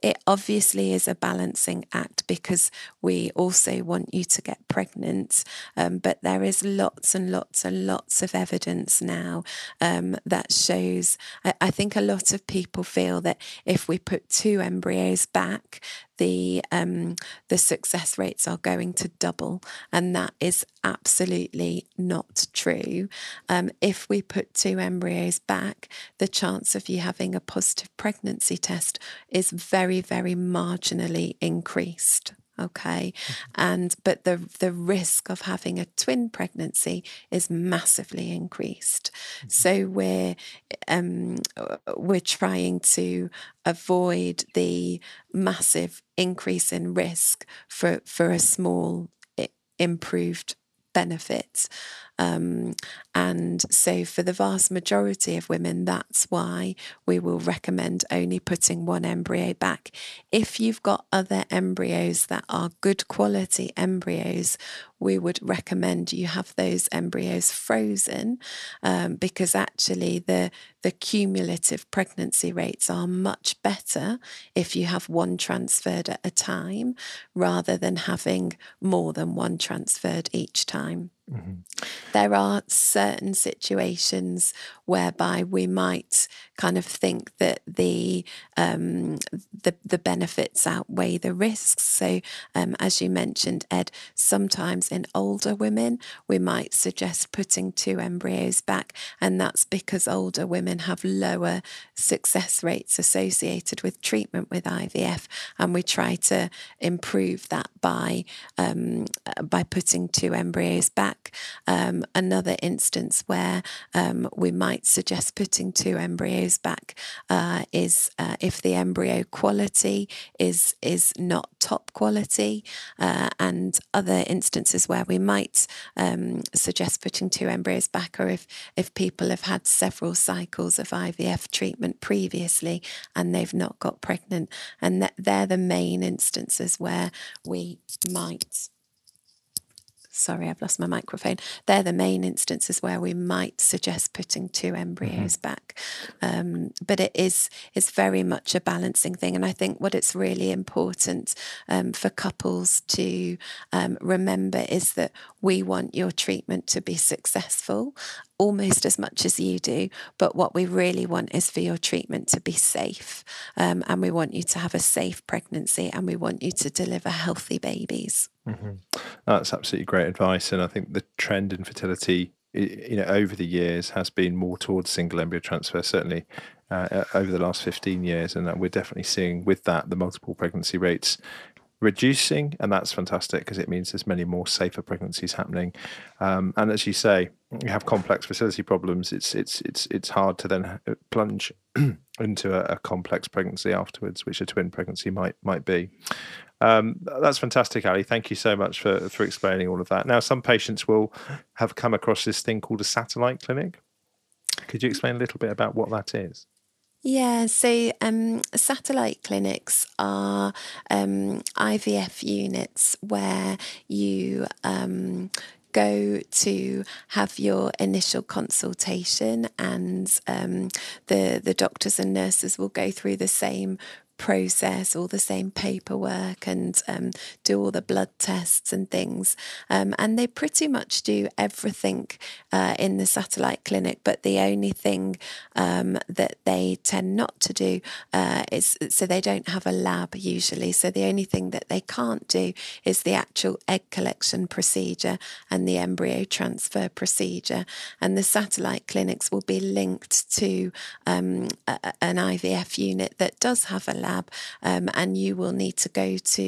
It obviously is a balancing act because we also want you to get pregnant, um, but there is lots and lots and lots of evidence now um, that shows. I, I think a lot of people feel that if we put two embryos back, the um, the success rates are going to double, and that is absolutely not true. Um, if we put two embryos back, the chance of you having a positive pregnancy test is very, very marginally increased okay mm-hmm. and but the the risk of having a twin pregnancy is massively increased mm-hmm. so we're um we're trying to avoid the massive increase in risk for for a small improved benefits um, and so, for the vast majority of women, that's why we will recommend only putting one embryo back. If you've got other embryos that are good quality embryos, we would recommend you have those embryos frozen um, because actually the the cumulative pregnancy rates are much better if you have one transferred at a time rather than having more than one transferred each time. Mm-hmm. There are certain situations whereby we might kind of think that the um, the, the benefits outweigh the risks. So, um, as you mentioned, Ed, sometimes in older women we might suggest putting two embryos back, and that's because older women have lower success rates associated with treatment with IVF, and we try to improve that by um, by putting two embryos back. Um, another instance where um, we might suggest putting two embryos back uh, is uh, if the embryo quality is is not top quality, uh, and other instances where we might um, suggest putting two embryos back, or if if people have had several cycles of IVF treatment previously and they've not got pregnant, and that they're the main instances where we might sorry, I've lost my microphone. They're the main instances where we might suggest putting two embryos mm-hmm. back. Um, but it is it's very much a balancing thing, and I think what it's really important um, for couples to um, remember is that we want your treatment to be successful almost as much as you do. But what we really want is for your treatment to be safe. Um, and we want you to have a safe pregnancy and we want you to deliver healthy babies. Mm-hmm. That's absolutely great advice. And I think the trend in fertility you know over the years has been more towards single embryo transfer certainly uh, over the last 15 years and we're definitely seeing with that the multiple pregnancy rates reducing, and that's fantastic because it means there's many more safer pregnancies happening. Um, and as you say, you have complex fertility problems. It's it's it's it's hard to then uh, plunge into a, a, complex pregnancy afterwards, which a twin pregnancy might might be. Um, that's fantastic, Ali. Thank you so much for for explaining all of that. Now, some patients will have come across this thing called a satellite clinic. Could you explain a little bit about what that is? Yeah, so um, satellite clinics are um, IVF units where you um, go to have your initial consultation, and um, the the doctors and nurses will go through the same process all the same paperwork and um, do all the blood tests and things. Um, and they pretty much do everything uh, in the satellite clinic, but the only thing um, that they tend not to do uh, is so they don't have a lab usually. So the only thing that they can't do is the actual egg collection procedure and the embryo transfer procedure. And the satellite clinics will be linked to um, a, an IVF unit that does have a lab, um, and you will need to go to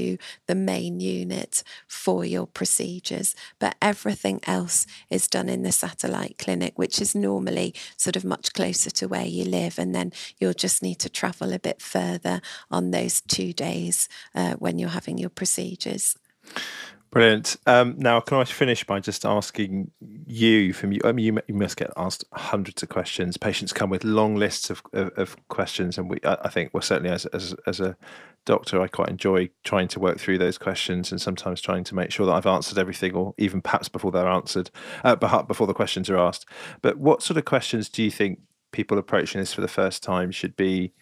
the main unit for your procedures. But everything else is done in the satellite clinic, which is normally sort of much closer to where you live, and then you'll just need to travel a bit further on those two days uh, when you're having your procedures. Brilliant. Um, now, can I finish by just asking you from you? I mean, you, you, must get asked hundreds of questions. Patients come with long lists of, of, of questions, and we, I, I think, well, certainly as, as as a doctor, I quite enjoy trying to work through those questions and sometimes trying to make sure that I've answered everything, or even perhaps before they're answered, uh, before the questions are asked. But what sort of questions do you think people approaching this for the first time should be?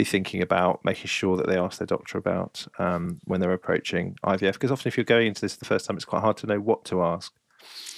Be thinking about making sure that they ask their doctor about um, when they're approaching IVF. Because often, if you're going into this the first time, it's quite hard to know what to ask.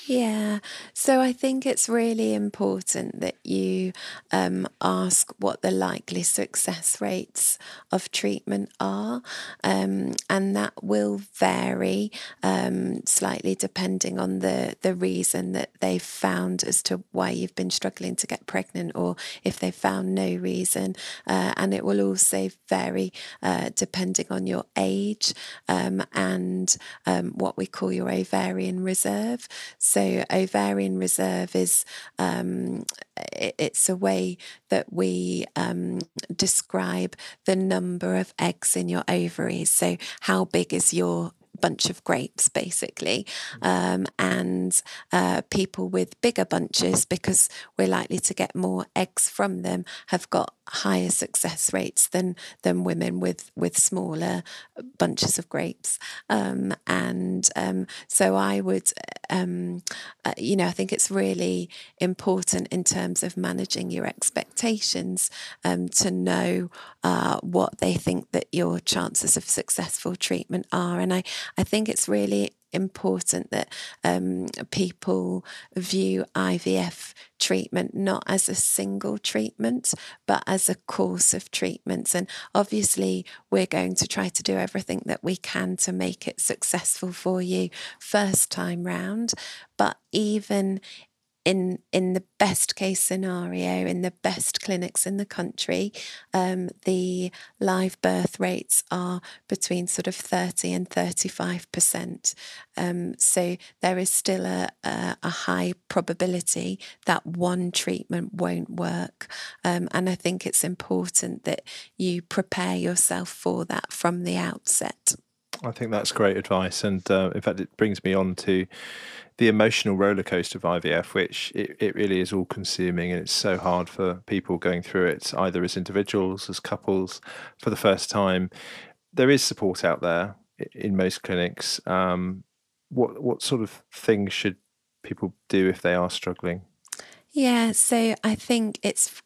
Yeah, so I think it's really important that you um, ask what the likely success rates of treatment are, um, and that will vary um, slightly depending on the, the reason that they've found as to why you've been struggling to get pregnant, or if they've found no reason. Uh, and it will also vary uh, depending on your age um, and um, what we call your ovarian reserve. So ovarian reserve is um, it, it's a way that we um, describe the number of eggs in your ovaries. So how big is your bunch of grapes, basically. Um, and uh, people with bigger bunches, because we're likely to get more eggs from them, have got higher success rates than than women with with smaller bunches of grapes. Um, and um, so I would, um, uh, you know, I think it's really important in terms of managing your expectations um, to know uh, what they think that your chances of successful treatment are. And I, I think it's really important that um, people view IVF treatment not as a single treatment, but as a course of treatments. And obviously, we're going to try to do everything that we can to make it successful for you first time round. But even in in the best case scenario, in the best clinics in the country, um, the live birth rates are between sort of thirty and thirty five percent. Um, so there is still a, a, a, high probability that one treatment won't work, um, and I think it's important that you prepare yourself for that from the outset. I think that's great advice, and uh, in fact, it brings me on to the emotional roller coaster of IVF, which it, it really is all consuming, and it's so hard for people going through it, either as individuals, as couples, for the first time. There is support out there in most clinics. Um, what what sort of things should people do if they are struggling? Yeah, so I think it's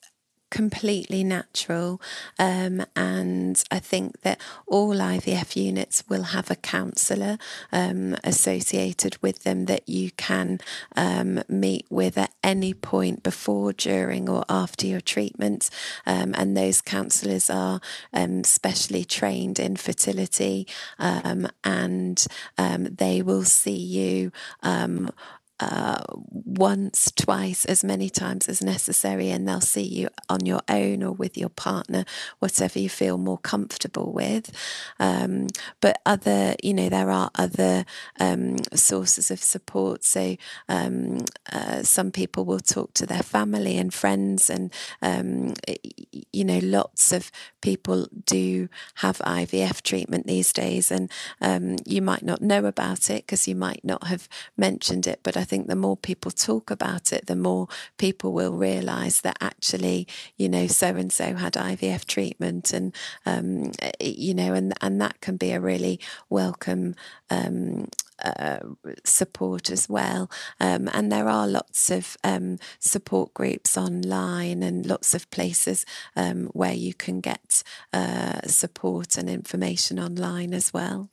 completely natural. Um, and I think that all IVF units will have a counsellor um, associated with them that you can um, meet with at any point before, during, or after your treatment. Um, and those counsellors are um, specially trained in fertility um, and they will see you uh, once, twice, as many times as necessary, and they'll see you on your own or with your partner, whatever you feel more comfortable with. Um, but other, you know, there are other um, sources of support. So um, uh, some people will talk to their family and friends, and um, you know, lots of people do have IVF treatment these days, and um, you might not know about it because you might not have mentioned it, but I think the more people talk about it, the more people will realise that actually, you know, so and so had IVF treatment, and um, you know, and and that can be a really welcome. Um, uh, support as well. Um, and there are lots of um, support groups online and lots of places um, where you can get uh, support and information online as well.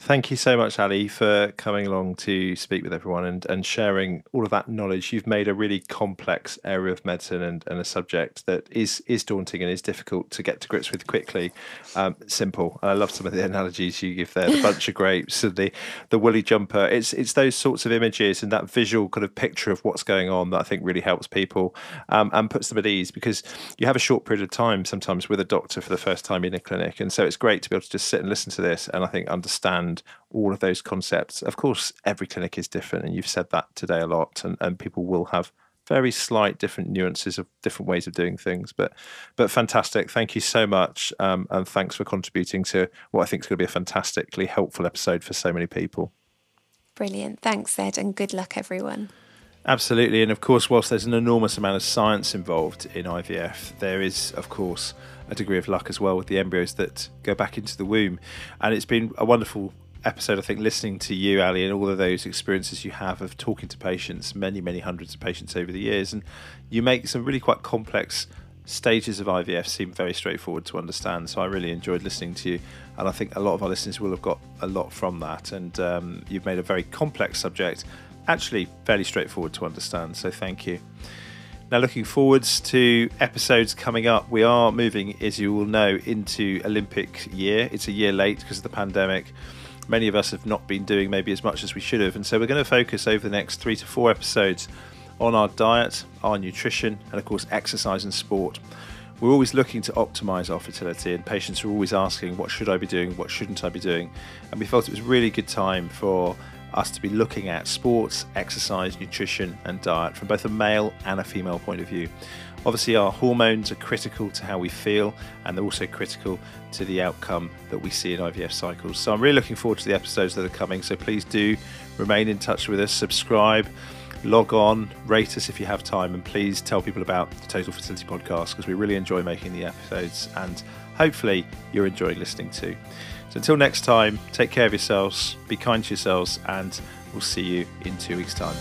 Thank you so much, Ali, for coming along to speak with everyone and, and sharing all of that knowledge. You've made a really complex area of medicine and, and a subject that is is daunting and is difficult to get to grips with quickly. Um, simple. And I love some of the analogies you give there: the bunch of grapes and the the woolly jumper. It's it's those sorts of images and that visual kind of picture of what's going on that I think really helps people um, and puts them at ease because you have a short period of time sometimes with a doctor for the first time in a clinic, and so it's great to be able to just sit and listen to this and I think understand understand all of those concepts. Of course, every clinic is different, and you've said that today a lot, and, and people will have very slight different nuances of different ways of doing things but but fantastic thank you so much um, and thanks for contributing to what i think is going to be a fantastically helpful episode for so many people brilliant thanks ed and good luck everyone Absolutely. And of course, whilst there's an enormous amount of science involved in IVF, there is, of course, a degree of luck as well with the embryos that go back into the womb. And it's been a wonderful episode, I think, listening to you, Ali, and all of those experiences you have of talking to patients, many, many hundreds of patients over the years. And you make some really quite complex stages of IVF seem very straightforward to understand. So I really enjoyed listening to you. And I think a lot of our listeners will have got a lot from that. And um, you've made a very complex subject actually fairly straightforward to understand. So thank you. Now, looking forwards to episodes coming up, we are moving, as you will know, into Olympic year. It's a year late because of the pandemic. Many of us have not been doing maybe as much as we should have, and so we're going to focus over the next three to four episodes on our diet, our nutrition, and of course, exercise and sport. We're always looking to optimize our fertility, and patients are always asking, What should I be doing? What shouldn't I be doing? And we felt it was a really good time for us to be looking at sports, exercise, nutrition, and diet from both a male and a female point of view. Obviously, our hormones are critical to how we feel, and they're also critical to the outcome that we see in IVF cycles. So, I'm really looking forward to the episodes that are coming. So, please do remain in touch with us, subscribe, log on, rate us if you have time, and please tell people about the Total Fertility Podcast because we really enjoy making the episodes, and hopefully, you're enjoying listening too. So until next time, take care of yourselves, be kind to yourselves, and we'll see you in two weeks' time.